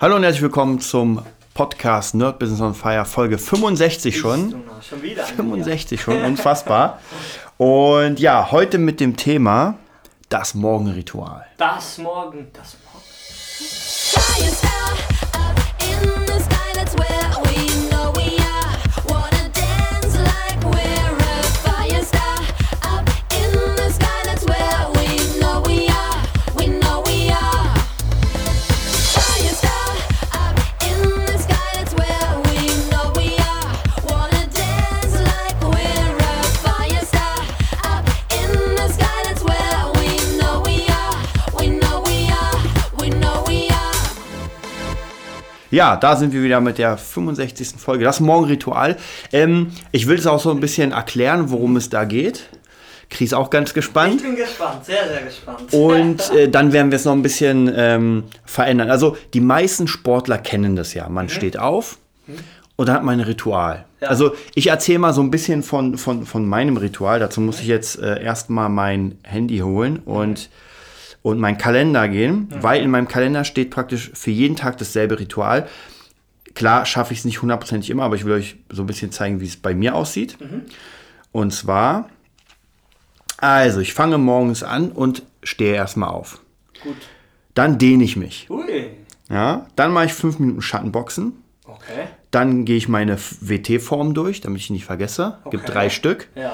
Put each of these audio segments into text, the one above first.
Hallo und herzlich willkommen zum Podcast Nerd Business on Fire, Folge 65 schon. Schon wieder. 65 schon, unfassbar. Und ja, heute mit dem Thema das Morgenritual. Das Morgen, das Morgen. Ja, da sind wir wieder mit der 65. Folge, das Morgenritual. Ähm, ich will es auch so ein bisschen erklären, worum es da geht. Chris auch ganz Ich gespannt. bin gespannt, sehr, sehr gespannt. Und äh, dann werden wir es noch ein bisschen ähm, verändern. Also die meisten Sportler kennen das ja. Man steht auf und dann hat man ein Ritual. Ja. Also ich erzähle mal so ein bisschen von, von, von meinem Ritual. Dazu muss ich jetzt äh, erstmal mein Handy holen und, und meinen Kalender gehen, weil in meinem Kalender steht praktisch für jeden Tag dasselbe Ritual. Klar schaffe ich es nicht hundertprozentig immer, aber ich will euch so ein bisschen zeigen, wie es bei mir aussieht. Und zwar, also ich fange morgens an und stehe erstmal auf. Gut. Dann dehne ich mich. Ui. Ja, dann mache ich fünf Minuten Schattenboxen. Okay. Dann gehe ich meine WT-Form durch, damit ich nicht vergesse. Gibt Okay. drei Stück. Ja.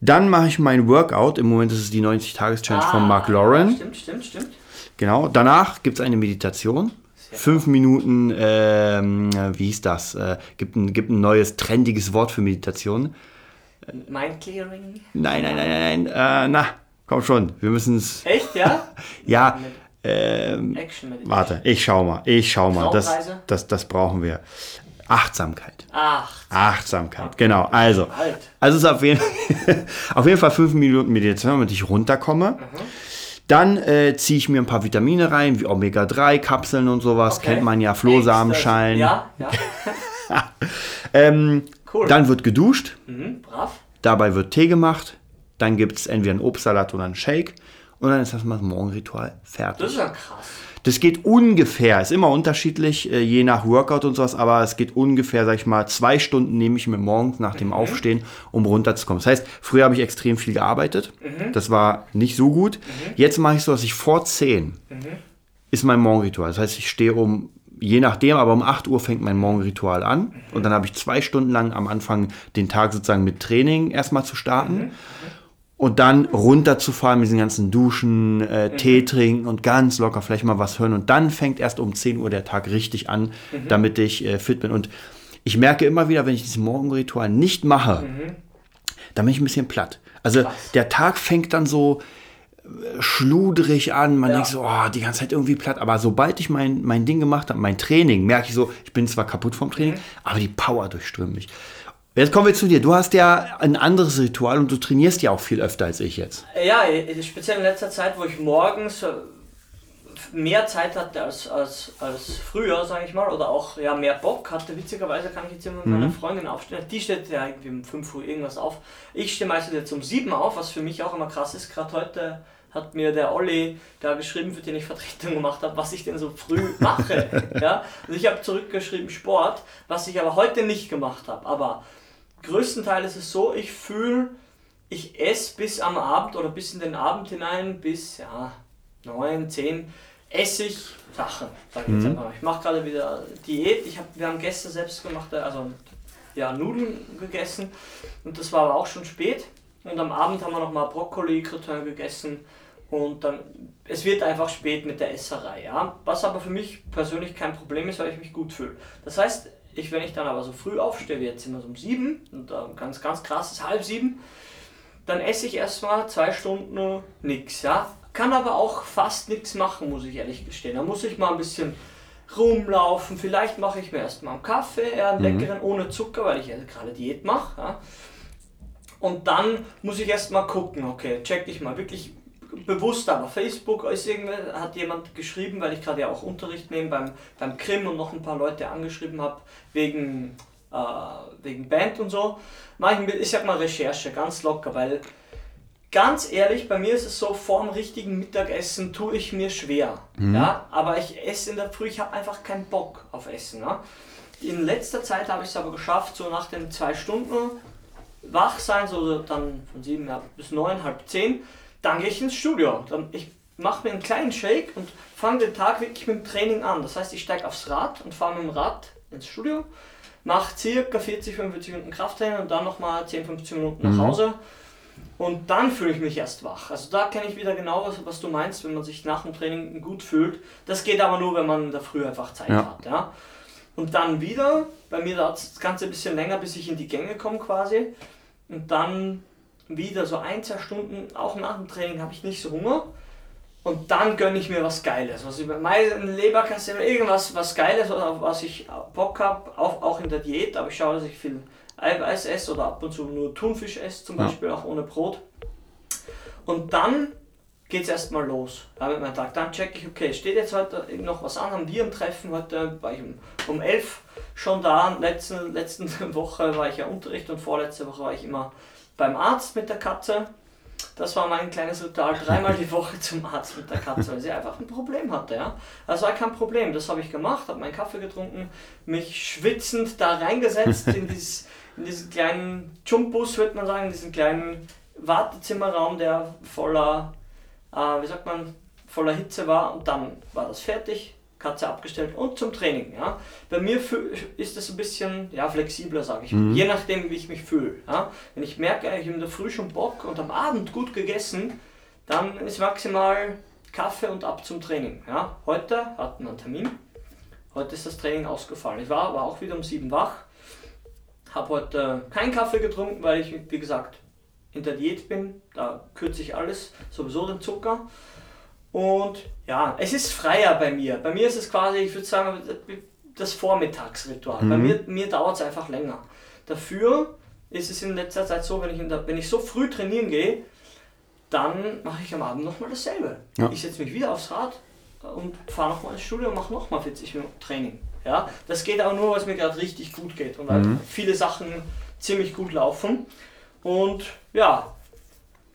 Dann mache ich mein Workout. Im Moment ist es die 90-Tages-Challenge von Mark Ah, Lauren. Stimmt, stimmt, stimmt. Genau. Danach gibt es eine Meditation. Fünf Minuten, ähm, wie hieß das? Äh, gibt, ein, gibt ein neues, trendiges Wort für Meditation. Mind Clearing. Nein, nein, nein, nein, äh, na, komm schon. Wir müssen es. Echt, ja? Ja, ähm, Action Meditation. warte, ich schau mal. Ich schau mal. Das, das, das brauchen wir. Achtsamkeit. Ach, Achtsamkeit, genau. Also, Halt. also es ist auf jeden, auf jeden Fall fünf Minuten Meditation, damit ich runterkomme. Dann äh, ziehe ich mir ein paar Vitamine rein, wie Omega-3-Kapseln und sowas. okay. Kennt man ja, Flohsamenschein. Ja, ja. Ähm, Cool. Dann wird geduscht, Mhm, brav. dabei wird Tee gemacht. Dann gibt es entweder einen Obstsalat oder einen Shake. Und dann ist das mal das Morgenritual fertig. Das ist ja krass. Das geht ungefähr, ist immer unterschiedlich, äh, je nach Workout und sowas, aber es geht ungefähr, sag ich mal, zwei Stunden nehme ich mir morgens nach dem Aufstehen, um runterzukommen. Das heißt, früher habe ich extrem viel gearbeitet, das war nicht so gut. Jetzt mache ich so, dass ich vor 10 ist mein Morgenritual. Das heißt, ich stehe um, je nachdem, aber um 8 Uhr fängt mein Morgenritual an. Und dann habe ich zwei Stunden lang am Anfang den Tag sozusagen mit Training erstmal zu starten. Und dann runterzufahren mit diesen ganzen Duschen, äh, Tee trinken und ganz locker vielleicht mal was hören. Und dann fängt erst um 10 Uhr der Tag richtig an, damit ich äh, fit bin. Und ich merke immer wieder, wenn ich dieses Morgenritual nicht mache, dann bin ich ein bisschen platt. Also der Tag fängt dann so äh, schludrig an. Man Ja. denkt so, oh, die ganze Zeit irgendwie platt. Aber sobald ich mein, mein Ding gemacht habe, mein Training, merke ich so, ich bin zwar kaputt vom Training, aber die Power durchströmt mich. Jetzt kommen wir zu dir. Du hast ja ein anderes Ritual und du trainierst ja auch viel öfter als ich jetzt. Ja, speziell in letzter Zeit, wo ich morgens äh, mehr Zeit hatte als, als, als früher, sage ich mal, oder auch ja, mehr Bock hatte. Witzigerweise kann ich jetzt immer mit meiner Freundin aufstehen. Die steht ja irgendwie um 5 Uhr irgendwas auf. Ich stehe meistens jetzt um 7 auf, was für mich auch immer krass ist. Gerade heute hat mir der Olli da geschrieben, für den ich Vertretung gemacht habe, was ich denn so früh mache. ja? Also ich habe zurückgeschrieben Sport, was ich aber heute nicht gemacht habe. Aber größtenteils ist es so, ich fühle, ich esse bis am Abend oder bis in den Abend hinein, bis ja, 9, 10, esse ich Sachen. Sag ich, jetzt einfach. mal. ich mache gerade wieder Diät. Ich hab, wir haben gestern selbst gemachte, also ja, Nudeln gegessen und das war aber auch schon spät. Und am Abend haben wir nochmal Brokkoli, Gratin gegessen und dann, es wird einfach spät mit der Esserei, ja. Was aber für mich persönlich kein Problem ist, weil ich mich gut fühle. Das heißt, ich, wenn ich dann aber so früh aufstehe, wie jetzt immer so um sieben und äh, ganz, ganz krass ist halb sieben, dann esse ich erstmal zwei Stunden nichts, ja. Kann aber auch fast nichts machen, muss ich ehrlich gestehen. Da muss ich mal ein bisschen rumlaufen. Vielleicht mache ich mir erstmal einen Kaffee, einen leckeren ohne Zucker, weil ich ja gerade Diät mache. Ja. Und dann muss ich erstmal gucken, okay, check ich mal wirklich bewusst, aber Facebook ist hat jemand geschrieben, weil ich gerade ja auch Unterricht nehme beim, beim Krim und noch ein paar Leute angeschrieben habe, wegen, äh, wegen Band und so. Mache ich, ich sag mal Recherche, ganz locker, weil ganz ehrlich, bei mir ist es so, vor dem richtigen Mittagessen tue ich mir schwer. Ja? Aber ich esse in der Früh, ich habe einfach keinen Bock auf Essen. Ja? In letzter Zeit habe ich es aber geschafft, so nach den zwei Stunden wach sein, so dann von sieben bis neun, halb zehn, dann gehe ich ins Studio. Dann, ich mache mir einen kleinen Shake und fange den Tag wirklich mit dem Training an. Das heißt, ich steige aufs Rad und fahre mit dem Rad ins Studio, mache circa 40, 45 Minuten Krafttraining und dann nochmal 10, 15 Minuten nach Hause. Und dann fühle ich mich erst wach. Also da kenne ich wieder genau, was, was du meinst, wenn man sich nach dem Training gut fühlt. Das geht aber nur, wenn man in der Früh einfach Zeit Ja. hat. Ja? Und dann wieder, bei mir dauert das Ganze ein bisschen länger, bis ich in die Gänge komme quasi. Und dann wieder so ein, zwei Stunden, auch nach dem Training, habe ich nicht so Hunger. Und dann gönne ich mir was Geiles. Was ich bei meinen Leberkasse irgendwas was Geiles oder was ich Bock habe, auch, auch in der Diät. Aber ich schaue, dass ich viel Eiweiß esse oder ab und zu nur Thunfisch esse, zum Ja. Beispiel auch ohne Brot. Und dann geht es erstmal los ja, mit meinem Tag. Dann checke ich, okay, steht jetzt heute noch was an? Haben wir ein Treffen? Heute war ich um, um 11 schon da. Letzte, letzte Woche war ich ja Unterricht und vorletzte Woche war ich immer beim Arzt mit der Katze. Das war mein kleines Ritual, dreimal die Woche zum Arzt mit der Katze, weil sie einfach ein Problem hatte. Ja? Also war kein Problem, das habe ich gemacht, habe meinen Kaffee getrunken, mich schwitzend da reingesetzt in, dieses, in diesen kleinen Chumpus, würde man sagen, in diesen kleinen Wartezimmerraum, der voller, äh, wie sagt man, voller Hitze war und dann war das fertig, Katze abgestellt und zum Training. Ja. Bei mir ist das ein bisschen ja, flexibler, sage ich, je nachdem, wie ich mich fühle. Ja. Wenn ich merke, ich habe in der Früh schon Bock und am Abend gut gegessen, dann ist maximal Kaffee und ab zum Training. Ja. Heute hatten wir einen Termin, heute ist das Training ausgefallen. Ich war aber auch wieder um sieben wach, habe heute keinen Kaffee getrunken, weil ich, wie gesagt, in der Diät bin, da kürze ich alles, sowieso den Zucker. Und ja, es ist freier bei mir. Bei mir ist es quasi, ich würde sagen, das Vormittagsritual. Bei mir, mir dauert es einfach länger. Dafür ist es in letzter Zeit so, wenn ich, der, wenn ich so früh trainieren gehe, dann mache ich am Abend nochmal dasselbe. Ja. Ich setze mich wieder aufs Rad und fahre nochmal ins Studio und mache nochmal 40 Minuten Training. Ja, das geht aber nur, weil es mir gerade richtig gut geht und weil viele Sachen ziemlich gut laufen. Und ja,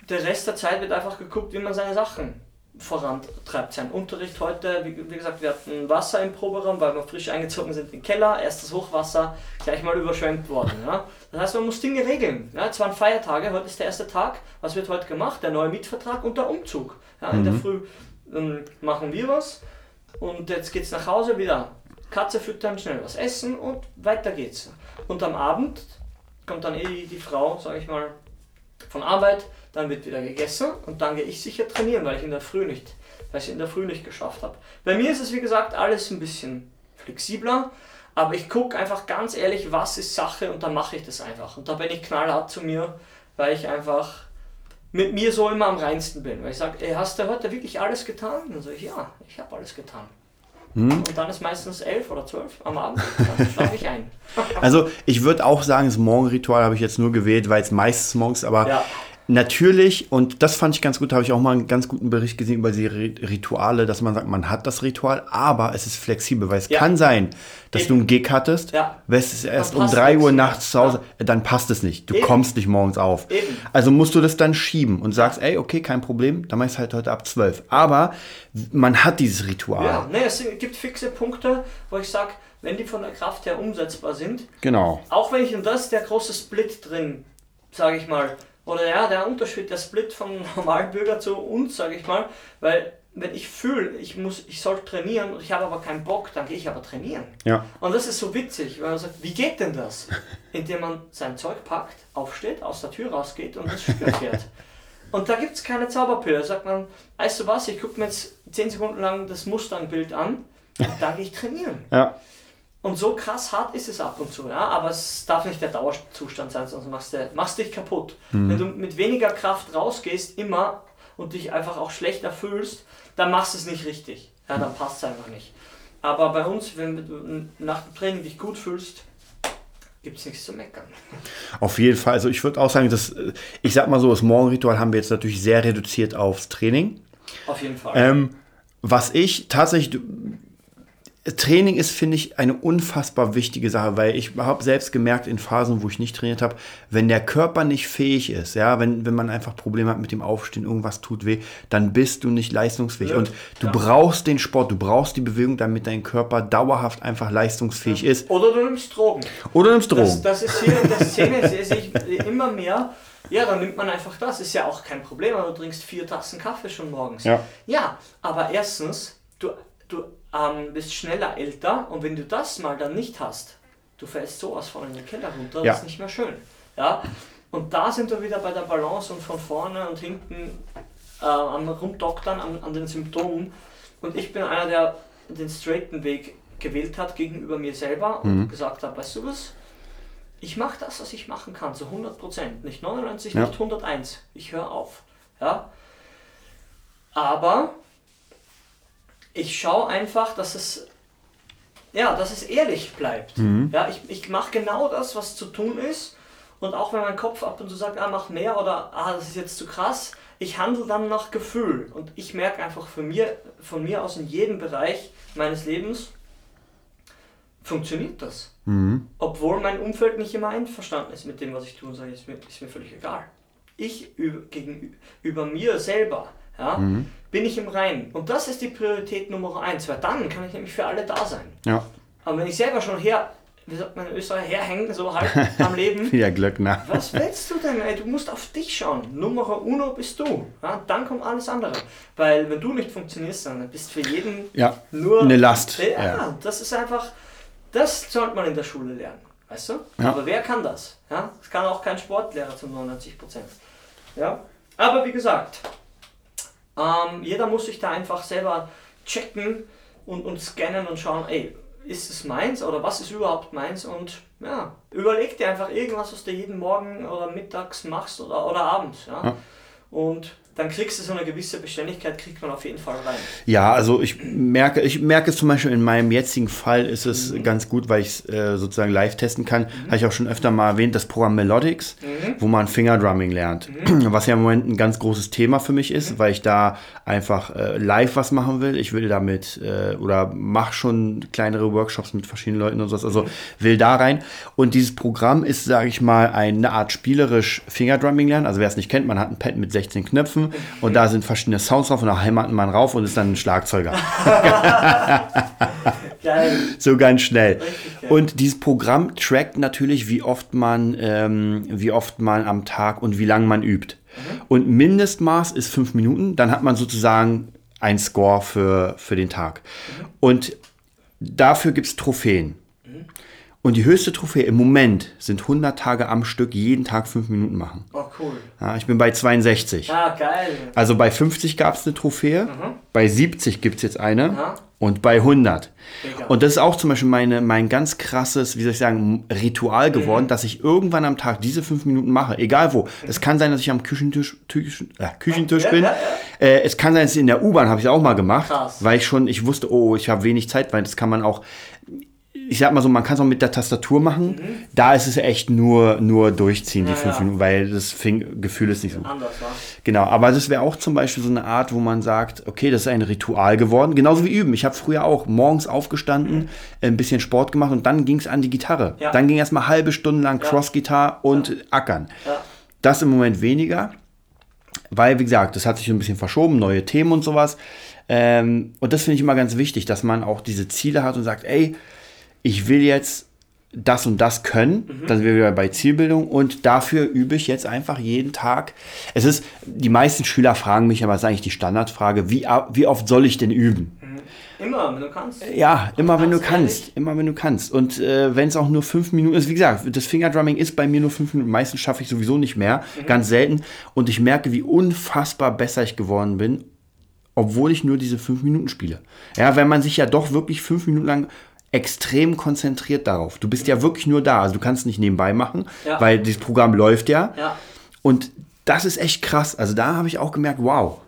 der Rest der Zeit wird einfach geguckt, wie man seine Sachen vorantreibt. Sein Unterricht heute, wie, wie gesagt, wir hatten Wasser im Proberaum, weil wir frisch eingezogen sind in den Keller, erstes Hochwasser, gleich mal überschwemmt worden. Ja? Das heißt, man muss Dinge regeln. Ja? Es waren Feiertage, heute ist der erste Tag. Was wird heute gemacht? Der neue Mietvertrag und der Umzug. Ja? In der Früh ähm, machen wir was und jetzt geht's nach Hause wieder. Katze füttern, schnell was essen und weiter geht's. Und am Abend kommt dann eh die, die Frau, sage ich mal, von Arbeit, dann wird wieder gegessen und dann gehe ich sicher trainieren, weil ich in der Früh nicht, weil ich in der Früh nicht geschafft habe. Bei mir ist es wie gesagt alles ein bisschen flexibler, aber ich gucke einfach ganz ehrlich, was ist Sache und dann mache ich das einfach. Und da bin ich knallhart zu mir, weil ich einfach mit mir so immer am reinsten bin. Weil ich sage, hast du heute wirklich alles getan? Und dann sage ich, ja, ich habe alles getan. Und dann ist meistens elf oder zwölf am Abend, dann schlafe ich ein. Also ich würde auch sagen, das Morgenritual habe ich jetzt nur gewählt, weil es meistens morgens, aber Ja. Natürlich, und das fand ich ganz gut, habe ich auch mal einen ganz guten Bericht gesehen über die Ri- Rituale, dass man sagt, man hat das Ritual, aber es ist flexibel, weil es Ja. kann sein, dass Eben. du einen Gig hattest, Ja. wärst es erst um passt 3 nichts Uhr nachts zu Hause, dann passt es nicht. Du Eben. kommst nicht morgens auf. Eben. Also musst du das dann schieben und sagst, ey, okay, kein Problem, dann mach ich es halt heute ab 12. Aber man hat dieses Ritual. Ja, ne, es gibt fixe Punkte, wo ich sage, wenn die von der Kraft her umsetzbar sind, Genau. auch wenn ich in das der große Split drin, sage ich mal, oder ja, der Unterschied, der Split vom Normalbürger zu uns, sage ich mal, weil wenn ich fühle, ich muss, ich soll trainieren und ich habe aber keinen Bock, dann gehe ich aber trainieren. Ja. Und das ist so witzig, weil man sagt, wie geht denn das? Indem man sein Zeug packt, aufsteht, aus der Tür rausgeht und ins Studio fährt. Und da gibt es keine Zauberpille. Da sagt man, weißt du was, ich gucke mir jetzt 10 Sekunden lang das Mustang-Bild an und da gehe ich trainieren. Ja. Und so krass hart ist es ab und zu, ja. Aber es darf nicht der Dauerzustand sein, sonst machst du machst dich kaputt. Wenn du mit weniger Kraft rausgehst, immer und dich einfach auch schlechter fühlst, dann machst du es nicht richtig. Ja, dann passt es einfach nicht. Aber bei uns, wenn du nach dem Training dich gut fühlst, gibt es nichts zu meckern. Auf jeden Fall. Also ich würde auch sagen, dass, äh, ich sag mal so, das Morgenritual haben wir jetzt natürlich sehr reduziert aufs Training. Auf jeden Fall. Ähm, was ich tatsächlich, Training ist, finde ich, eine unfassbar wichtige Sache, weil ich habe selbst gemerkt in Phasen, wo ich nicht trainiert habe, wenn der Körper nicht fähig ist, ja, wenn, wenn man einfach Probleme hat mit dem Aufstehen, irgendwas tut weh, dann bist du nicht leistungsfähig. Ja, Und du ja. brauchst den Sport, du brauchst die Bewegung, damit dein Körper dauerhaft einfach leistungsfähig ist. Oder du nimmst Drogen. Oder du nimmst Das, Drogen. das ist hier in der Szene, sehe ich immer mehr. Ja, dann nimmt man einfach das. Ist ja auch kein Problem, aber du trinkst vier Tassen Kaffee schon morgens. Ja. ja aber erstens, du, du ähm, bist schneller älter und wenn du das mal dann nicht hast, du fällst sowas von in den Keller runter, Ja. das ist nicht mehr schön. Ja? Und da sind wir wieder bei der Balance und von vorne und hinten äh, am Rumdoktern, an, an den Symptomen. Und ich bin einer, der den straighten Weg gewählt hat gegenüber mir selber und gesagt hat, weißt du was, ich mache das, was ich machen kann, zu 100%. Nicht 99, Ja. nicht 101. Ich höre auf. Ja? Aber ich schaue einfach, dass es, ja, dass es ehrlich bleibt. Ja, ich, ich mache genau das, was zu tun ist. Und auch wenn mein Kopf ab und zu sagt, ah, mach mehr oder ah, das ist jetzt zu krass, ich handle dann nach Gefühl. Und ich merke einfach von mir, von mir aus in jedem Bereich meines Lebens, funktioniert das. Obwohl mein Umfeld nicht immer einverstanden ist mit dem, was ich tue, sage ich, ist mir, ist mir völlig egal. Ich über, gegenüber mir selber ja, bin ich im Reinen. Und das ist die Priorität Nummer eins, weil dann kann ich nämlich für alle da sein. Ja, Aber wenn ich selber schon her, wie sagt man in Österreich, herhängen, so halt am Leben, der Glöckner. was willst du denn? Ey? Du musst auf dich schauen. Nummer uno bist du. Ja? Dann kommt alles andere. Weil wenn du nicht funktionierst, dann bist du für jeden Ja, nur eine Last. Ja, Ja. das ist einfach, das sollte man in der Schule lernen. Weißt du? Ja. Aber wer kann das? Ja? Das kann auch kein Sportlehrer zu 99 Prozent. Ja? Aber wie gesagt, ähm, jeder muss sich da einfach selber checken und, und scannen und schauen, ey, ist es meins oder was ist überhaupt meins? Und ja, überleg dir einfach irgendwas, was du jeden Morgen oder mittags machst oder, oder abends. Ja? Ja. Und dann kriegst du so eine gewisse Beständigkeit, kriegt man auf jeden Fall rein. Ja, also ich merke, ich merke zum Beispiel in meinem jetzigen Fall ist es ganz gut, weil ich es äh, sozusagen live testen kann. Habe ich auch schon öfter mal erwähnt, das Programm Melodics, wo man Fingerdrumming lernt. Was ja im Moment ein ganz großes Thema für mich ist, weil ich da einfach äh, live was machen will. Ich will damit äh, oder mache schon kleinere Workshops mit verschiedenen Leuten und sowas. Also will da rein. Und dieses Programm ist, sage ich mal, eine Art spielerisch Fingerdrumming lernen. Also wer es nicht kennt, man hat ein Pad mit 16 Knöpfen und da sind verschiedene Sounds drauf und da heimaten man rauf und ist dann ein Schlagzeuger. Geil. so ganz schnell. Und dieses Programm trackt natürlich, wie oft man, ähm, wie oft man am Tag und wie lange man übt. Mhm. Und Mindestmaß ist fünf Minuten, dann hat man sozusagen ein Score für, für den Tag. Mhm. Und dafür gibt es Trophäen. Und die höchste Trophäe im Moment sind 100 Tage am Stück, jeden Tag fünf Minuten machen. Oh, cool. Ja, ich bin bei 62. Ah, geil. Also bei 50 gab es eine Trophäe, bei 70 gibt es jetzt eine Aha. und bei 100. Mega. Und das ist auch zum Beispiel meine, mein ganz krasses, wie soll ich sagen, Ritual geworden, dass ich irgendwann am Tag diese fünf Minuten mache, egal wo. Es kann sein, dass ich am Küchentisch, Tisch, äh, Küchentisch Ja, bin. ja, Äh, es kann sein, dass ich in der U-Bahn habe ich auch mal gemacht, Krass. weil ich schon, ich wusste, oh, ich habe wenig Zeit, weil das kann man auch ich sag mal so, man kann es auch mit der Tastatur machen. Da ist es echt nur, nur durchziehen, die Mhm. Ja, fünf ja. Minuten, weil das Fing Gefühl ist nicht so. Anders, wa? Genau, aber das wäre auch zum Beispiel so eine Art, wo man sagt, okay, das ist ein Ritual geworden, genauso wie üben. Ich habe früher auch morgens aufgestanden, ein bisschen Sport gemacht und dann ging es an die Gitarre. Ja. Dann ging erstmal halbe Stunden lang Cross-Gitarre und Ackern. Ja. Das im Moment weniger, weil, wie gesagt, das hat sich ein bisschen verschoben, neue Themen und sowas. Ähm, und das finde ich immer ganz wichtig, dass man auch diese Ziele hat und sagt, ey, ich will jetzt das und das können, dann sind wir wieder bei Zielbildung und dafür übe ich jetzt einfach jeden Tag. Es ist, die meisten Schüler fragen mich, aber das ist eigentlich die Standardfrage, wie, wie oft soll ich denn üben? Immer, wenn du kannst. Ja, immer wenn du kannst, ehrlich? immer wenn du kannst. Und äh, wenn es auch nur fünf Minuten ist, wie gesagt, das Fingerdrumming ist bei mir nur fünf Minuten. Meistens schaffe ich sowieso nicht mehr, ganz selten. Und ich merke, wie unfassbar besser ich geworden bin, obwohl ich nur diese fünf Minuten spiele. Ja, wenn man sich ja doch wirklich fünf Minuten lang extrem konzentriert darauf. Du bist ja wirklich nur da, also du kannst nicht nebenbei machen, Ja. weil das Programm läuft ja. Ja. Und das ist echt krass. Also da habe ich auch gemerkt, wow.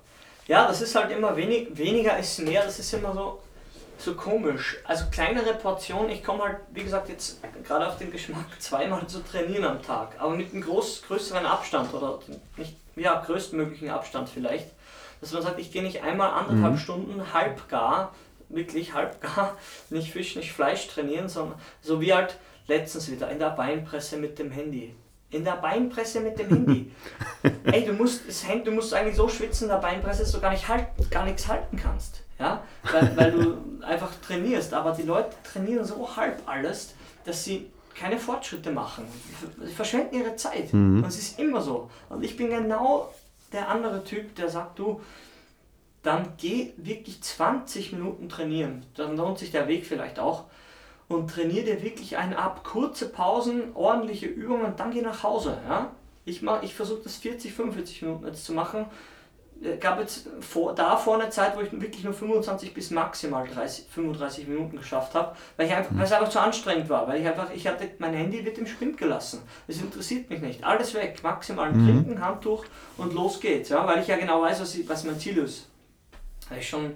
Ja, das ist halt immer wenig, weniger ist mehr, das ist immer so, so komisch. Also kleinere Portionen, ich komme halt, wie gesagt, jetzt gerade auf den Geschmack, zweimal zu trainieren am Tag, aber mit einem groß, größeren Abstand oder nicht, ja, größtmöglichen Abstand vielleicht. Dass man sagt, ich gehe nicht einmal anderthalb Stunden halb gar wirklich halb gar nicht Fisch, nicht Fleisch trainieren, sondern so wie halt letztens wieder in der Beinpresse mit dem Handy. In der Beinpresse mit dem Handy. Ey, du musst, das Hand, du musst eigentlich so schwitzen in der Beinpresse, dass du gar, nicht halten, gar nichts halten kannst. Ja? Weil, weil du einfach trainierst. Aber die Leute trainieren so halb alles, dass sie keine Fortschritte machen. Sie verschwenden ihre Zeit. Und es ist immer so. Und ich bin genau der andere Typ, der sagt, du, dann geh wirklich 20 Minuten trainieren. Dann lohnt sich der Weg vielleicht auch. Und trainier dir wirklich einen ab. Kurze Pausen, ordentliche Übungen und dann geh nach Hause. Ja? Ich, mach- ich versuche das 40, 45 Minuten jetzt zu machen. Äh, gab jetzt vor, da vorne Zeit, wo ich wirklich nur 25 bis maximal 30, 35 Minuten geschafft habe, weil, ich einfach, weil es einfach zu anstrengend war. Weil ich einfach, ich hatte, mein Handy wird im Spind gelassen. Es interessiert mich nicht. Alles weg. Maximal ein Trinken, Handtuch und los geht's. Ja? Weil ich ja genau weiß, was, ich, was mein Ziel ist. Weil ich schon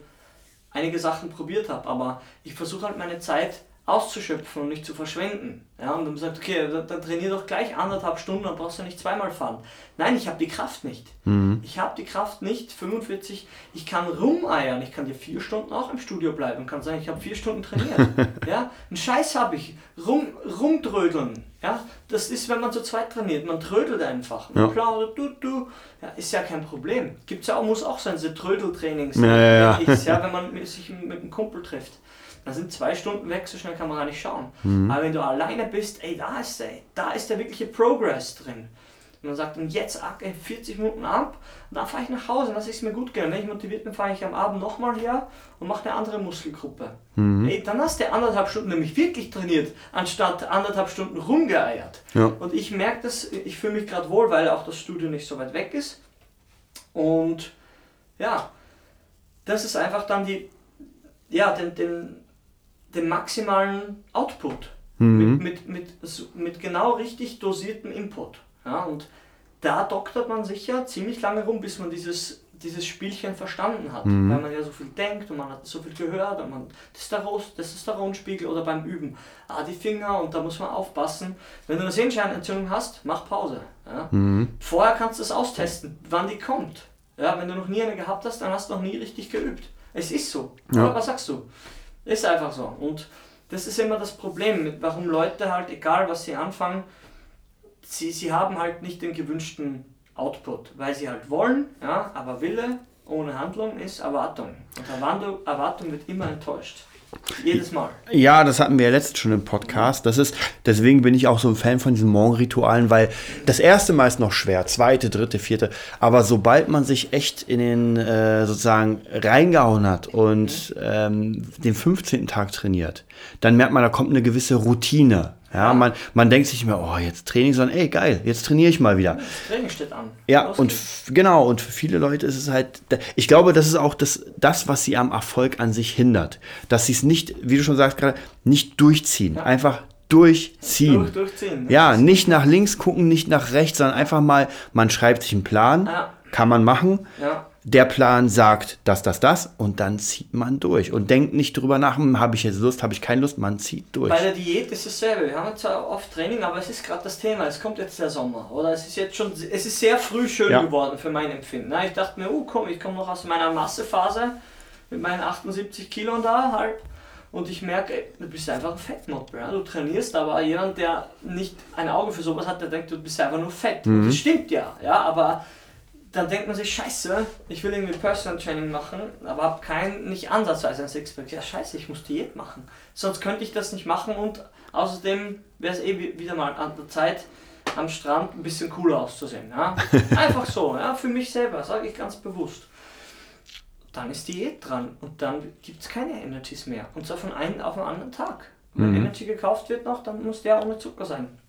einige Sachen probiert habe, aber ich versuche halt meine Zeit auszuschöpfen und nicht zu verschwenden. Ja, und dann sagt, okay, dann, dann trainier doch gleich anderthalb Stunden, dann brauchst du nicht zweimal fahren. Nein, ich habe die Kraft nicht. Ich habe die Kraft nicht, 45, ich kann rumeiern, ich kann dir vier Stunden auch im Studio bleiben und kann sagen, ich habe vier Stunden trainiert. ja, einen Scheiß habe ich, rum, rumtrödeln. Ja, das ist, wenn man zu zweit trainiert, man trödelt einfach. Man Ja. plaudert, du, du. Ja, ist ja kein Problem. Gibt's ja auch, muss auch sein, diese Trödeltrainings. Ja, ja, ja. Ist, ja, wenn man sich mit einem Kumpel trifft. Da sind zwei Stunden weg, so schnell kann man gar nicht schauen. Mhm. Aber wenn du alleine bist, ey, da ist der, da ist der wirkliche Progress drin. Und man sagt dann jetzt ey, 40 Minuten ab und dann fahre ich nach Hause, lasse ich es mir gut gehen. Wenn ich motiviert bin, fahre ich am Abend nochmal her und mache eine andere Muskelgruppe. Mhm. Ey, dann hast du anderthalb Stunden nämlich wirklich trainiert, anstatt anderthalb Stunden rumgeeiert. Ja. Und ich merke das, ich fühle mich gerade wohl, weil auch das Studio nicht so weit weg ist. Und ja, das ist einfach dann die, ja, den, den, den maximalen Output. Mit, mit, mit, so- mit genau richtig dosiertem Input. Ja, und da doktert man sich ja ziemlich lange rum, bis man dieses, dieses Spielchen verstanden hat. Weil man ja so viel denkt und man hat so viel gehört und man Testosteron, Testosteronspiegel oder beim Üben. Ah, die Finger und da muss man aufpassen. Wenn du eine Sehenscheinentzündung hast, mach Pause. Ja? Vorher kannst du es austesten, wann die kommt. Ja, wenn du noch nie eine gehabt hast, dann hast du noch nie richtig geübt. Es ist so. Ja. Oder was sagst du? Ist einfach so. Und das ist immer das Problem, warum Leute halt, egal was sie anfangen, sie, sie haben halt nicht den gewünschten Output, weil sie halt wollen, ja, aber Wille ohne Handlung ist Erwartung. Und Erwartung, Erwartung wird immer enttäuscht. Jedes Mal. Ja, das hatten wir ja letztens schon im Podcast. Das ist, deswegen bin ich auch so ein Fan von diesen Morgenritualen, weil das erste Mal ist noch schwer, zweite, dritte, vierte. Aber sobald man sich echt in den äh, sozusagen reingehauen hat und ähm, den 15. Tag trainiert, dann merkt man, da kommt eine gewisse Routine. Ja, man, man denkt sich nicht mehr, oh, jetzt Training, sondern ey, geil, jetzt trainiere ich mal wieder. Das Training steht an. Ja, Los und genau, und für viele Leute ist es halt, ich glaube, das ist auch das, das, was sie am Erfolg an sich hindert. Dass sie es nicht, wie du schon sagst gerade, nicht durchziehen. Einfach durchziehen. Durch, durchziehen. Ja, nicht nach links gucken, nicht nach rechts, sondern einfach mal, man schreibt sich einen Plan, Ja. kann man machen. Ja. Der Plan sagt das, das, das und dann zieht man durch und denkt nicht drüber nach, hm, habe ich jetzt Lust, habe ich keine Lust, man zieht durch. Bei der Diät ist dasselbe. Wir haben zwar oft Training, aber es ist gerade das Thema. Es kommt jetzt der Sommer. Oder es ist jetzt schon, es ist sehr früh schön Ja. geworden für mein Empfinden. Na, Ich dachte mir, oh komm, ich komme noch aus meiner Massephase mit meinen 78 Kilo da halb. Und ich merke, ey, du bist einfach ein Fettmoppel. Ja? Du trainierst, aber jemand, der nicht ein Auge für sowas hat, der denkt, du bist einfach nur fett. Und Das stimmt ja, ja, aber dann denkt man sich, scheiße, ich will irgendwie Personal Training machen, aber habe kein, nicht ansatzweise ein Sixpack. Ja, scheiße, ich muss Diät machen. Sonst könnte ich das nicht machen und außerdem wäre es eh wi- wieder mal an der Zeit, am Strand ein bisschen cooler auszusehen. Ja? Einfach so, ja, für mich selber, sage ich ganz bewusst. Dann ist Diät dran und dann gibt es keine Energies mehr. Und zwar von einem auf den anderen Tag. Wenn Energy gekauft wird noch, dann muss der ohne Zucker sein.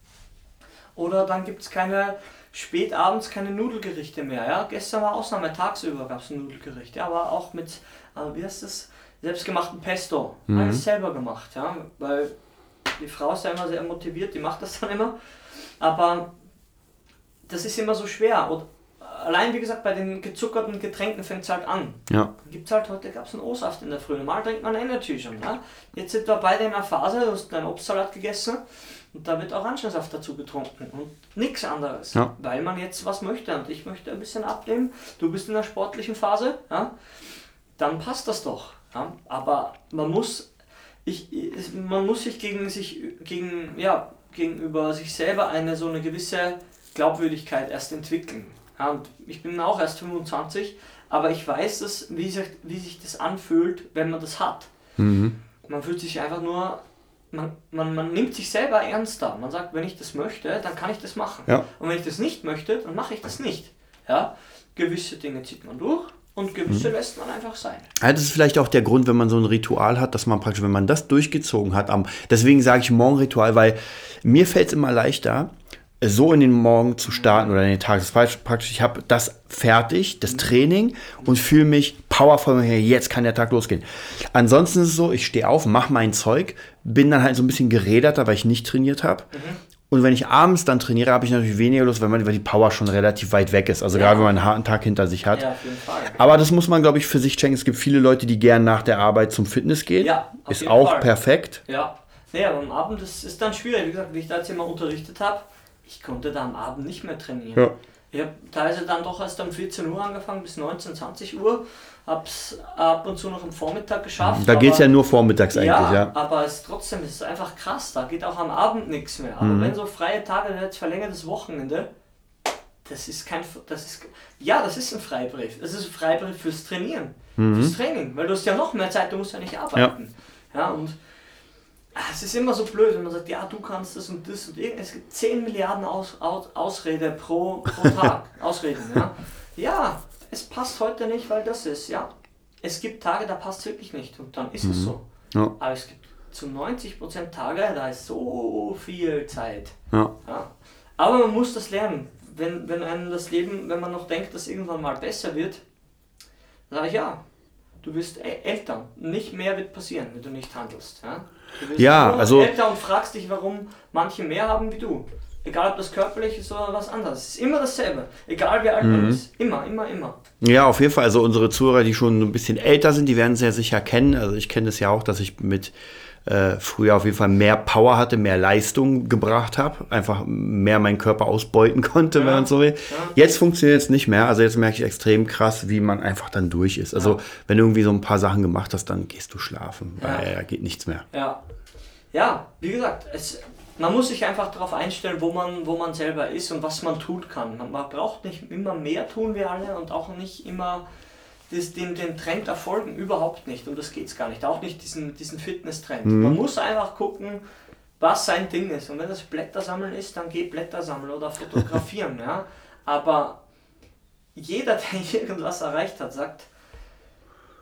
Oder dann gibt es keine, spät abends keine Nudelgerichte mehr. Ja? Gestern war Ausnahme, tagsüber gab es ein Nudelgericht. Ja, aber auch mit, äh, wie heißt das, selbstgemachten Pesto. Alles selber gemacht. Ja? Weil die Frau ist ja immer sehr motiviert, die macht das dann immer. Aber das ist immer so schwer. Und allein, wie gesagt, bei den gezuckerten Getränken fängt es halt an. Ja. Gibt's halt heute gab es einen O-Saft in der Früh. Normal trinkt man Energy schon. Ne? Jetzt sind wir beide in einer Phase, du hast einen Obstsalat gegessen und da wird Orangensaft dazu getrunken und nichts anderes. Ja. Weil man jetzt was möchte und ich möchte ein bisschen abnehmen. Du bist in der sportlichen Phase, ja? dann passt das doch. Ja? Aber man muss, ich, man muss sich gegen sich gegen, ja, gegenüber sich selber eine so eine gewisse Glaubwürdigkeit erst entwickeln. Ja, und ich bin auch erst 25, aber ich weiß, dass, wie, sich, wie sich das anfühlt, wenn man das hat. Man fühlt sich einfach nur, man, man, man nimmt sich selber ernster. Man sagt, wenn ich das möchte, dann kann ich das machen. Ja. Und wenn ich das nicht möchte, dann mache ich das nicht. Ja? Gewisse Dinge zieht man durch und gewisse lässt man einfach sein. Ja, das ist vielleicht auch der Grund, wenn man so ein Ritual hat, dass man praktisch, wenn man das durchgezogen hat, am, deswegen sage ich Morgenritual, weil mir fällt es immer leichter, so in den Morgen zu starten oder in den Tag. Das heißt praktisch, ich habe das fertig, das Training und fühle mich powervoll, jetzt kann der Tag losgehen. Ansonsten ist es so, ich stehe auf, mache mein Zeug, bin dann halt so ein bisschen geräderter, weil ich nicht trainiert habe. Und wenn ich abends dann trainiere, habe ich natürlich weniger Lust, weil, man, weil die Power schon relativ weit weg ist. Also gerade wenn man einen harten Tag hinter sich hat. Ja, auf jeden Fall. Aber das muss man, glaube ich, für sich checken. Es gibt viele Leute, die gern nach der Arbeit zum Fitness gehen. Ja, auf ist jeden auch Fall. perfekt. Ja, naja, aber am Abend ist dann schwierig. Wie gesagt, wie ich da jetzt immer unterrichtet habe, ich konnte da am Abend nicht mehr trainieren. Ja. Ich habe teilweise dann doch erst um 14 Uhr angefangen bis 19, 20 Uhr. Hab's ab und zu noch am Vormittag geschafft. Da geht es ja nur vormittags eigentlich, ja, ja. aber es ist trotzdem es ist einfach krass. Da geht auch am Abend nichts mehr. Aber Mhm. wenn so freie Tage, jetzt verlängertes Wochenende, das ist kein, das ist, ja, das ist ein Freibrief. Das ist ein Freibrief fürs Trainieren, Mhm. fürs Training, weil du hast ja noch mehr Zeit, du musst ja nicht arbeiten. Ja, und ah, es ist immer so blöd, wenn man sagt, ja, du kannst das und das und irgend- es gibt 10 Milliarden Aus, Aus, Ausrede pro, pro Tag. Ausreden, ja. Ja, es passt heute nicht, weil das ist, ja. Es gibt Tage, da passt es wirklich nicht und dann ist es so. Ja. Aber es gibt zu 90% Tage, da ist so viel Zeit. Ja. Ja. Aber man muss das lernen. Wenn, wenn einem das Leben, wenn man noch denkt, dass irgendwann mal besser wird, sage ich ja, du wirst ä- älter. Nicht mehr wird passieren, wenn du nicht handelst. Ja, du wirst Ja, nur also- älter und fragst dich, warum manche mehr haben wie du. Egal ob das körperlich ist oder was anderes. Es ist immer dasselbe. Egal wie alt Mhm. man ist. Immer, immer, immer. Ja, auf jeden Fall. Also unsere Zuhörer, die schon ein bisschen älter sind, die werden es ja sicher kennen. Also ich kenne es ja auch, dass ich mit äh, früher auf jeden Fall mehr Power hatte, mehr Leistung gebracht habe, einfach mehr meinen Körper ausbeuten konnte, wenn man so will. Jetzt funktioniert es nicht mehr. Also jetzt merke ich extrem krass, wie man einfach dann durch ist. Also wenn du irgendwie so ein paar Sachen gemacht hast, dann gehst du schlafen. Ja. Weil da geht nichts mehr. Ja, ja wie gesagt, es, man muss sich einfach darauf einstellen, wo man, wo man selber ist und was man tun kann. Man, man braucht nicht immer mehr tun wir alle und auch nicht immer das, den, den Trend erfolgen, überhaupt nicht. Und das geht es gar nicht. Auch nicht diesen, diesen Fitness-Trend. Man muss einfach gucken, was sein Ding ist. Und wenn das Blätter sammeln ist, dann geh Blätter sammeln oder fotografieren. ja? Aber jeder, der irgendwas erreicht hat, sagt,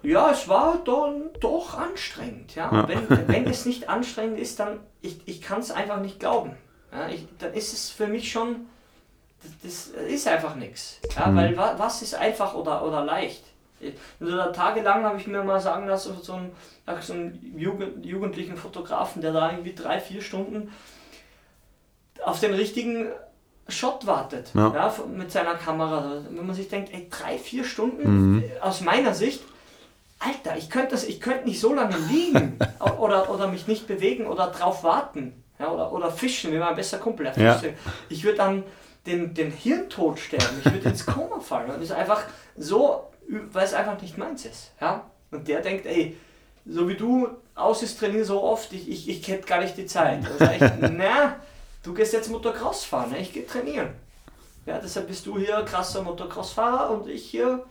ja, es war dann doch anstrengend. Ja? Ja. Wenn, wenn es nicht anstrengend ist, dann ich, ich kann es einfach nicht glauben. Ja? Ich, dann ist es für mich schon, das, das ist einfach nichts. Ja? Weil wa, was ist einfach oder, oder leicht? Also, da tagelang habe ich mir mal sagen lassen, so einen, ach, so einen Jugend, jugendlichen Fotografen, der da irgendwie drei, vier Stunden auf den richtigen Shot wartet. Ja. Ja. mit seiner Kamera. Wenn man sich denkt, ey, drei, vier Stunden, äh, aus meiner Sicht, Alter, ich könnte könnte nicht so lange liegen oder, oder mich nicht bewegen oder drauf warten. Ja, oder, oder fischen, wie mein bester Kumpel. Der Ja. fischt. Ich würde dann den, den Hirntod sterben. Ich würde ins Koma fallen. Und das ist einfach so, weil es einfach nicht meins ist. Ja? Und der denkt, ey, so wie du aussiehst, trainieren so oft, ich, ich, ich hätte gar nicht die Zeit. Sag ich, na, du gehst jetzt Motocross fahren, ne? ich gehe trainieren. Ja, deshalb bist du hier krasser Motocross-Fahrer und ich hier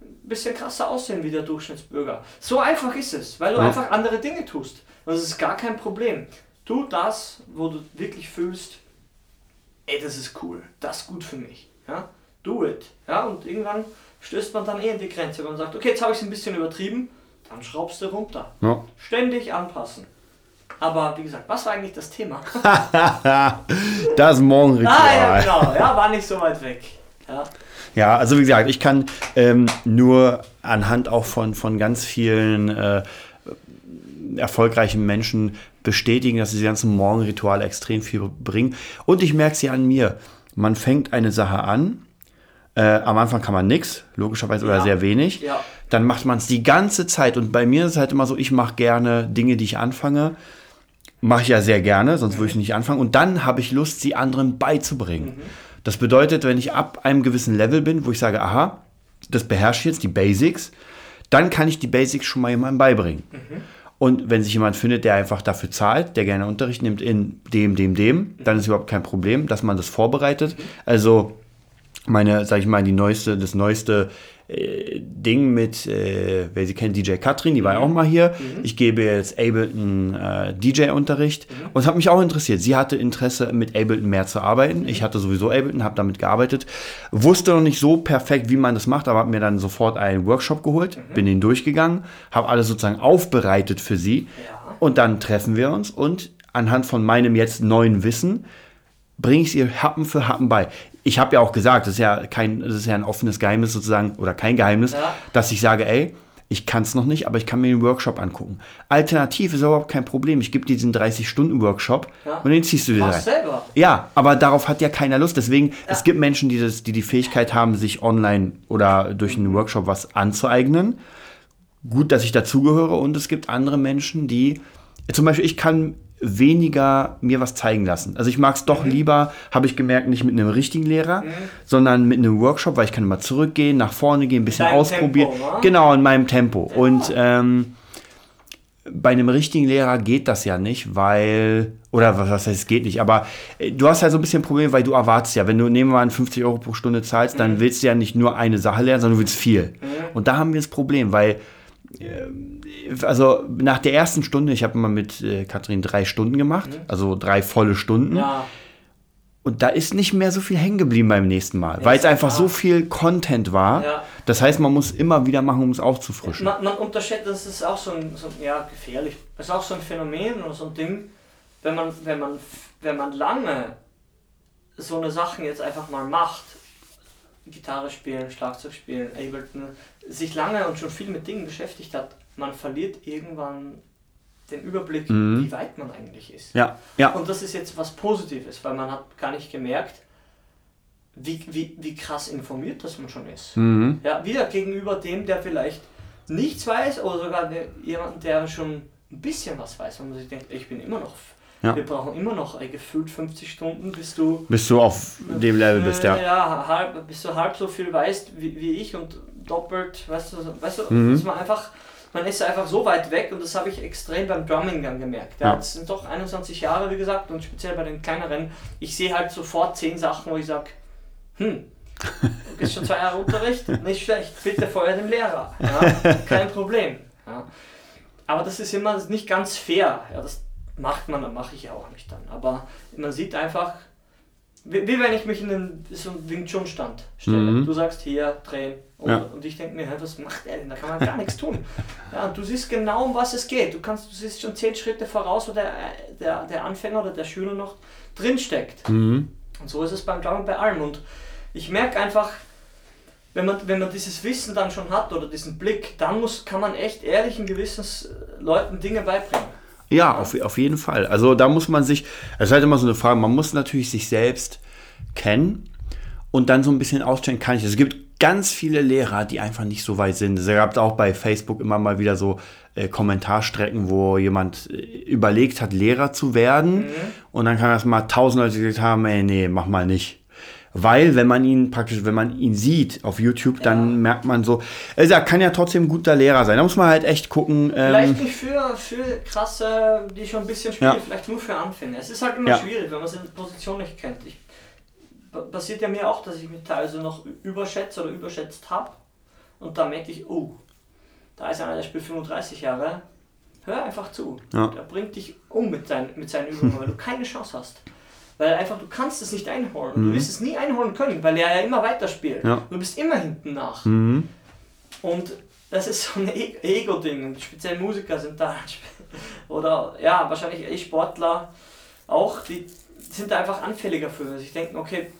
ein bisschen krasser aussehen wie der Durchschnittsbürger. So einfach ist es, weil du Ja. einfach andere Dinge tust. Und das ist gar kein Problem. Tu das, wo du wirklich fühlst, ey, das ist cool, das ist gut für mich. Ja? Do it. Ja? Und irgendwann stößt man dann eh in die Grenze, wenn man sagt, okay, jetzt habe ich es ein bisschen übertrieben, dann schraubst du runter. Ja. Ständig anpassen. Aber wie gesagt, was war eigentlich das Thema? Das Morgenritual. ah, ja, genau. Ja, war nicht so weit weg. Ja. Ja, also wie gesagt, ich kann ähm, nur anhand auch von, von ganz vielen äh, erfolgreichen Menschen bestätigen, dass diese ganzen Morgenrituale extrem viel bringen. Und ich merke sie an mir. Man fängt eine Sache an. Äh, am Anfang kann man nichts, logischerweise, oder Ja. sehr wenig. Ja. Dann macht man es die ganze Zeit. Und bei mir ist es halt immer so, ich mache gerne Dinge, die ich anfange. Mache ich ja sehr gerne, sonst würde ich nicht anfangen. Und dann habe ich Lust, sie anderen beizubringen. Das bedeutet, wenn ich ab einem gewissen Level bin, wo ich sage, aha, das beherrsche ich jetzt, die Basics, dann kann ich die Basics schon mal jemandem beibringen. Und wenn sich jemand findet, der einfach dafür zahlt, der gerne Unterricht nimmt in dem, dem, dem, dann ist überhaupt kein Problem, dass man das vorbereitet. Also meine, sag ich mal, die neueste, das neueste äh, Ding mit, äh, wer sie kennt, DJ Katrin, die war ja auch mal hier. Ich gebe jetzt Ableton äh, DJ-Unterricht und es hat mich auch interessiert. Sie hatte Interesse, mit Ableton mehr zu arbeiten. Ich hatte sowieso Ableton, habe damit gearbeitet. Wusste noch nicht so perfekt, wie man das macht, aber habe mir dann sofort einen Workshop geholt, bin den durchgegangen, habe alles sozusagen aufbereitet für sie Ja. und dann treffen wir uns und anhand von meinem jetzt neuen Wissen bringe ich es ihr Happen für Happen bei. Ich habe ja auch gesagt, das ist ja kein, das ist ja ein offenes Geheimnis sozusagen oder kein Geheimnis, Ja. dass ich sage, ey, ich kann es noch nicht, aber ich kann mir den Workshop angucken. Alternativ ist überhaupt kein Problem. Ich gebe dir diesen 30-Stunden-Workshop Ja. und den ziehst du dir rein. selber. Ja, aber darauf hat ja keiner Lust. Deswegen, es gibt Menschen, die, das, die die Fähigkeit haben, sich online oder durch einen Workshop was anzueignen. Gut, dass ich dazugehöre. Und es gibt andere Menschen, die, zum Beispiel, ich kann weniger mir was zeigen lassen. Also ich mag es doch lieber, habe ich gemerkt, nicht mit einem richtigen Lehrer, sondern mit einem Workshop, weil ich kann immer zurückgehen, nach vorne gehen, ein bisschen ausprobieren. Tempo, ne? Genau, in meinem Tempo. Und ähm, bei einem richtigen Lehrer geht das ja nicht, weil, oder was was heißt, es geht nicht, aber äh, du hast halt so ein bisschen ein Problem, weil du erwartest ja, wenn du nehmen wir mal 50 Euro pro Stunde zahlst, dann Mhm. willst du ja nicht nur eine Sache lernen, sondern du willst viel. Und da haben wir das Problem, weil, äh, also nach der ersten Stunde, ich habe mal mit äh, Kathrin drei Stunden gemacht, also drei volle Stunden. Mhm. Ja. Und da ist nicht mehr so viel hängen geblieben beim nächsten Mal, weil es einfach klar. so viel Content war. Ja. Das heißt, man muss immer wieder machen, um es aufzufrischen. Man, man unterschätzt, das ist auch so ein, so, ja, gefährlich. Das ist auch so ein Phänomen oder so ein Ding, wenn man, wenn man, wenn man lange so eine Sachen jetzt einfach mal macht, Gitarre spielen, Schlagzeug spielen, Ableton, sich lange und schon viel mit Dingen beschäftigt hat, man verliert irgendwann den Überblick, wie weit man eigentlich ist. Ja, ja. Und das ist jetzt was Positives, weil man hat gar nicht gemerkt, wie, wie, wie krass informiert das man schon ist. Mhm. Ja, wieder gegenüber dem, der vielleicht nichts weiß oder sogar jemanden, der schon ein bisschen was weiß und man sich denkt, ich bin immer noch, Ja. wir brauchen immer noch äh, gefühlt 50 Stunden, bis du Bis du auf dem Level bist, ja. ja halb, bis du halb so viel weißt wie, wie ich und doppelt, weißt du, weißt du, Mhm. dass man einfach, man ist einfach so weit weg und das habe ich extrem beim Drumming dann gemerkt. Ja. Das sind doch 21 Jahre, wie gesagt, und speziell bei den kleineren, ich sehe halt sofort 10 Sachen, wo ich sage, hm, du bist schon zwei Jahre Unterricht, nicht schlecht, bitte feuer den Lehrer, ja, kein Problem. Ja. Aber das ist immer nicht ganz fair, ja, das macht man, dann mache ich ja auch nicht dann, aber man sieht einfach, wie, wie wenn ich mich in den, so einen Wing Chun Stand stelle. Mhm. Du sagst hier, drehen. Und, Ja. und ich denke mir, was macht er denn? Da kann man gar nichts tun. Ja, und du siehst genau, um was es geht. Du kannst, du siehst schon zehn Schritte voraus, wo der, der, der Anfänger oder der Schüler noch drinsteckt. Mhm. Und so ist es beim Drumming bei allem. Und ich merke einfach, wenn man, wenn man dieses Wissen dann schon hat oder diesen Blick, dann muss, kann man echt ehrlichen Gewissens äh, Leuten Dinge beibringen. Ja, auf, auf jeden Fall. Also da muss man sich, es ist halt immer so eine Frage, man muss natürlich sich selbst kennen und dann so ein bisschen ausstellen, kann ich. Es gibt ganz viele Lehrer, die einfach nicht so weit sind. Es gab auch bei Facebook immer mal wieder so äh, Kommentarstrecken, wo jemand äh, überlegt hat, Lehrer zu werden und dann kann das mal tausend Leute gesagt haben, ey, nee, mach mal nicht. Weil, wenn man ihn praktisch, wenn man ihn sieht auf YouTube, dann merkt man so, also er kann ja trotzdem ein guter Lehrer sein. Da muss man halt echt gucken. Ähm, Vielleicht nicht für, für krasse, die schon ein bisschen spielen, Ja. vielleicht nur für Anfänger. Es ist halt immer Ja. schwierig, wenn man seine Position nicht kennt. Ich, passiert ja mir auch, dass ich mich teilweise noch überschätze oder überschätzt habe. Und dann merke ich, oh, da ist einer, der spielt 35 Jahre. Hör einfach zu. Ja. Der bringt dich um mit, seinen mit seinen Übungen, weil du keine Chance hast. Weil einfach, du kannst es nicht einholen. Und Du wirst es nie einholen können, weil er ja immer weiter spielt. Ja. Du bist immer hinten nach. mhm. Und das ist so ein E- Ego-Ding. Und Speziell Musiker sind da. Oder ja, wahrscheinlich eh Sportler auch, die sind da einfach anfälliger für. Sich denken, okay,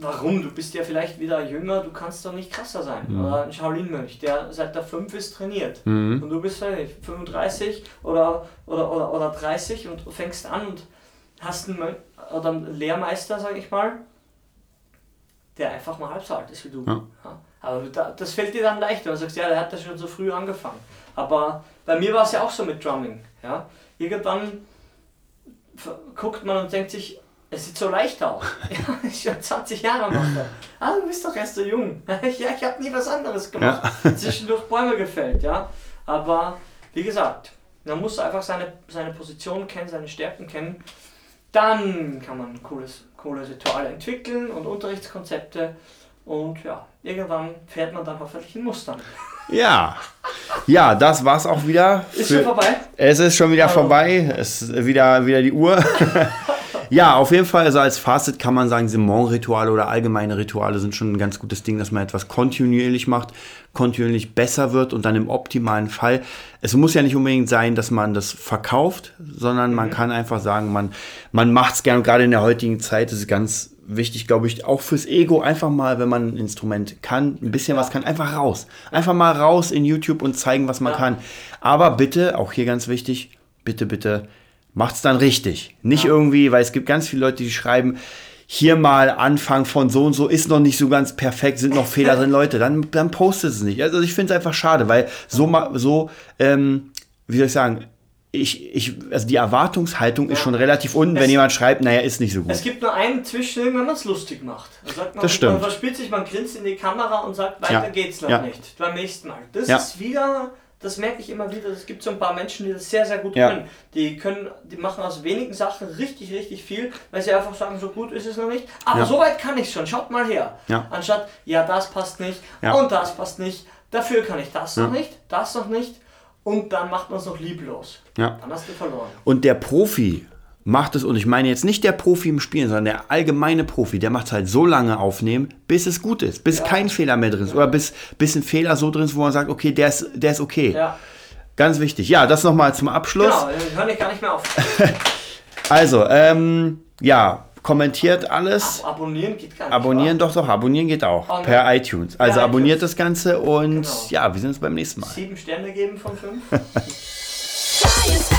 warum? Du bist ja vielleicht wieder jünger, du kannst doch nicht krasser sein. Oder ein Shaolin-Mönch, der seit der 5 ist trainiert. Mhm. Und du bist vielleicht 35 oder, oder, oder, oder 30 und fängst an und hast einen, Mönch, oder einen Lehrmeister, sag ich mal, der einfach mal halb so alt ist wie du. Ja. Ja. Aber da, das fällt dir dann leicht, wenn du sagst, ja, der hat das schon so früh angefangen. Aber bei mir war es ja auch so mit Drumming. Ja. Irgendwann guckt man und denkt sich, es sieht so leicht aus. Ja, ich schon 20 Jahre das. Ah, du bist doch erst so jung. Ja, ich habe nie was anderes gemacht. Zwischendurch Bäume gefällt, ja. Aber wie gesagt, man muss einfach seine, seine Position kennen, seine Stärken kennen. Dann kann man cooles, coole Rituale entwickeln und Unterrichtskonzepte. Und ja, irgendwann fährt man dann hoffentlich in Mustern. Ja. Ja, das war's auch wieder. Ist schon vorbei? Es ist schon wieder Oh. vorbei. Es ist wieder, wieder die Uhr. ja, auf jeden Fall, also als Fazit kann man sagen, diese Morgenrituale oder allgemeine Rituale sind schon ein ganz gutes Ding, dass man etwas kontinuierlich macht, kontinuierlich besser wird und dann im optimalen Fall. Es muss ja nicht unbedingt sein, dass man das verkauft, sondern man kann einfach sagen, man, man macht es gern. Und gerade in der heutigen Zeit ist es ganz wichtig, glaube ich, auch fürs Ego einfach mal, wenn man ein Instrument kann, ein bisschen was kann, einfach raus. Einfach mal raus in YouTube und zeigen, was man Ja. kann. Aber bitte, auch hier ganz wichtig, bitte, bitte, macht's dann richtig. Nicht irgendwie, weil es gibt ganz viele Leute, die schreiben, hier mal Anfang von so und so ist noch nicht so ganz perfekt, sind noch Fehler drin, Leute, dann, dann postet es nicht. Also ich finde es einfach schade, weil so, so ähm, wie soll ich sagen, ich, ich, also die Erwartungshaltung ist schon relativ unten, wenn Es- jemand schreibt, naja, ist nicht so gut. Es gibt nur einen Zwischending, wenn man es lustig macht. Da sagt man, Das stimmt. Man verspielt sich, man grinst in die Kamera und sagt, weiter Ja. geht's noch Ja. nicht. Beim nächsten Mal. Das Ja. ist wieder, das merke ich immer wieder, es gibt so ein paar Menschen, die das sehr, sehr gut Ja. können. Die können, die machen aus wenigen Sachen richtig, richtig viel, weil sie einfach sagen, so gut ist es noch nicht. Aber Ja. so weit kann ich schon, schaut mal her. Ja. Anstatt, ja, das passt nicht Ja. und das passt nicht. Dafür kann ich das noch nicht, das noch nicht. Und dann macht man es noch lieblos. Ja. Dann hast du verloren. Und der Profi macht es, und ich meine jetzt nicht der Profi im Spielen, sondern der allgemeine Profi, der macht es halt so lange aufnehmen, bis es gut ist, bis kein Fehler mehr drin ist. Oder bis, bis ein Fehler so drin ist, wo man sagt, okay, der ist, der ist okay. Ja. Ganz wichtig. Ja, das nochmal zum Abschluss. Genau, ich höre nicht gar nicht mehr auf. Also, ähm, ja, kommentiert alles. Abonnieren geht gar nicht. Abonnieren doch, doch, abonnieren geht auch. Oh, ne? per iTunes. Also Per abonniert iTunes. das Ganze und Genau. ja, wir sehen uns beim nächsten Mal. Sieben Sterne geben von fünf.